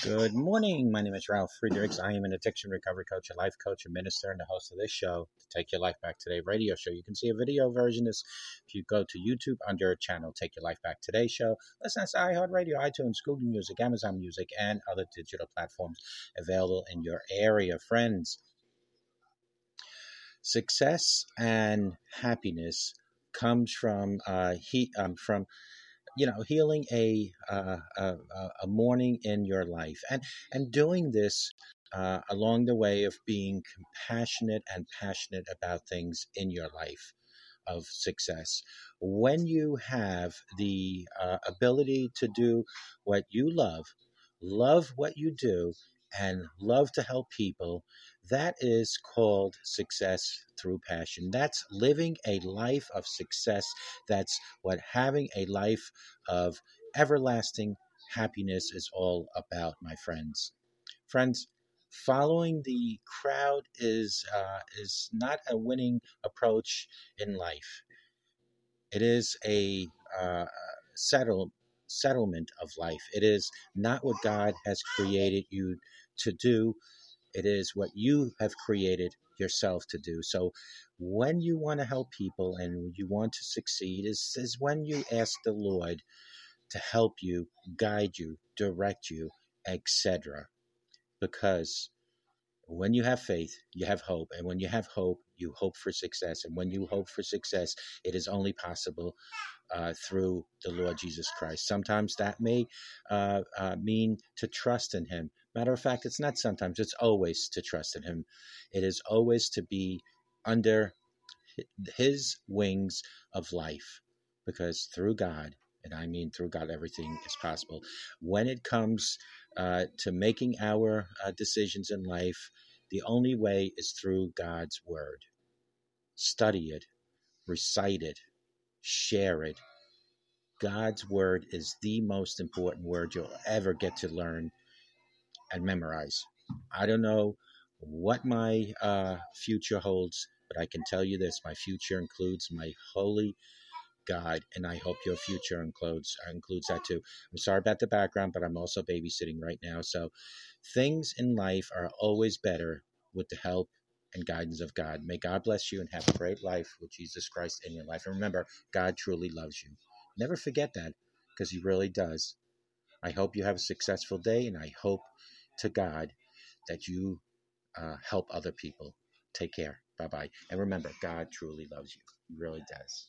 Good morning. My name is Ralph Friedrichs. I am an addiction recovery coach, a life coach, a minister, and the host of this show, to Take Your Life Back Today radio show. You can see a video version is if you go to YouTube under a channel Take Your Life Back Today show. Listen to iHeartRadio, iTunes, Google Music, Amazon Music, and other digital platforms available in your area. Friends, success and happiness comes from uh, he um, from you know healing a, uh, a a morning in your life and and doing this uh, along the way of being compassionate and passionate about things in your life of success. When you have the uh, ability to do what you love love what you do and love to help people that is called success through passion. That's living a life of success. That's what having a life of everlasting happiness is all about, my friends. Friends, following the crowd is uh, is not a winning approach in life. It is a uh, settle, settlement of life. It is not what God has created you to do it is what you have created yourself to do. So when you want to help people and you want to succeed is, is when you ask the Lord to help you, guide you, direct you, etc. Because when you have faith, you have hope. And when you have hope, you hope for success. And when you hope for success, it is only possible uh, through the Lord Jesus Christ. Sometimes that may uh, uh, mean to trust in Him. Matter of fact, it's not sometimes, it's always to trust in Him. It is always to be under His wings of life because through God, and I mean through God, everything is possible. When it comes uh, to making our uh, decisions in life, the only way is through God's Word. Study it, recite it, share it. God's Word is the most important word you'll ever get to learn and memorize. I don't know what my uh, future holds, but I can tell you this my future includes my holy God, and I hope your future includes includes that too. I'm sorry about the background, but I'm also babysitting right now. So things in life are always better with the help and guidance of God. May God bless you and have a great life with Jesus Christ in your life. And remember, God truly loves you. Never forget that because He really does. I hope you have a successful day, and I hope to God that you uh, help other people. Take care. Bye bye. And remember, God truly loves you. He really does.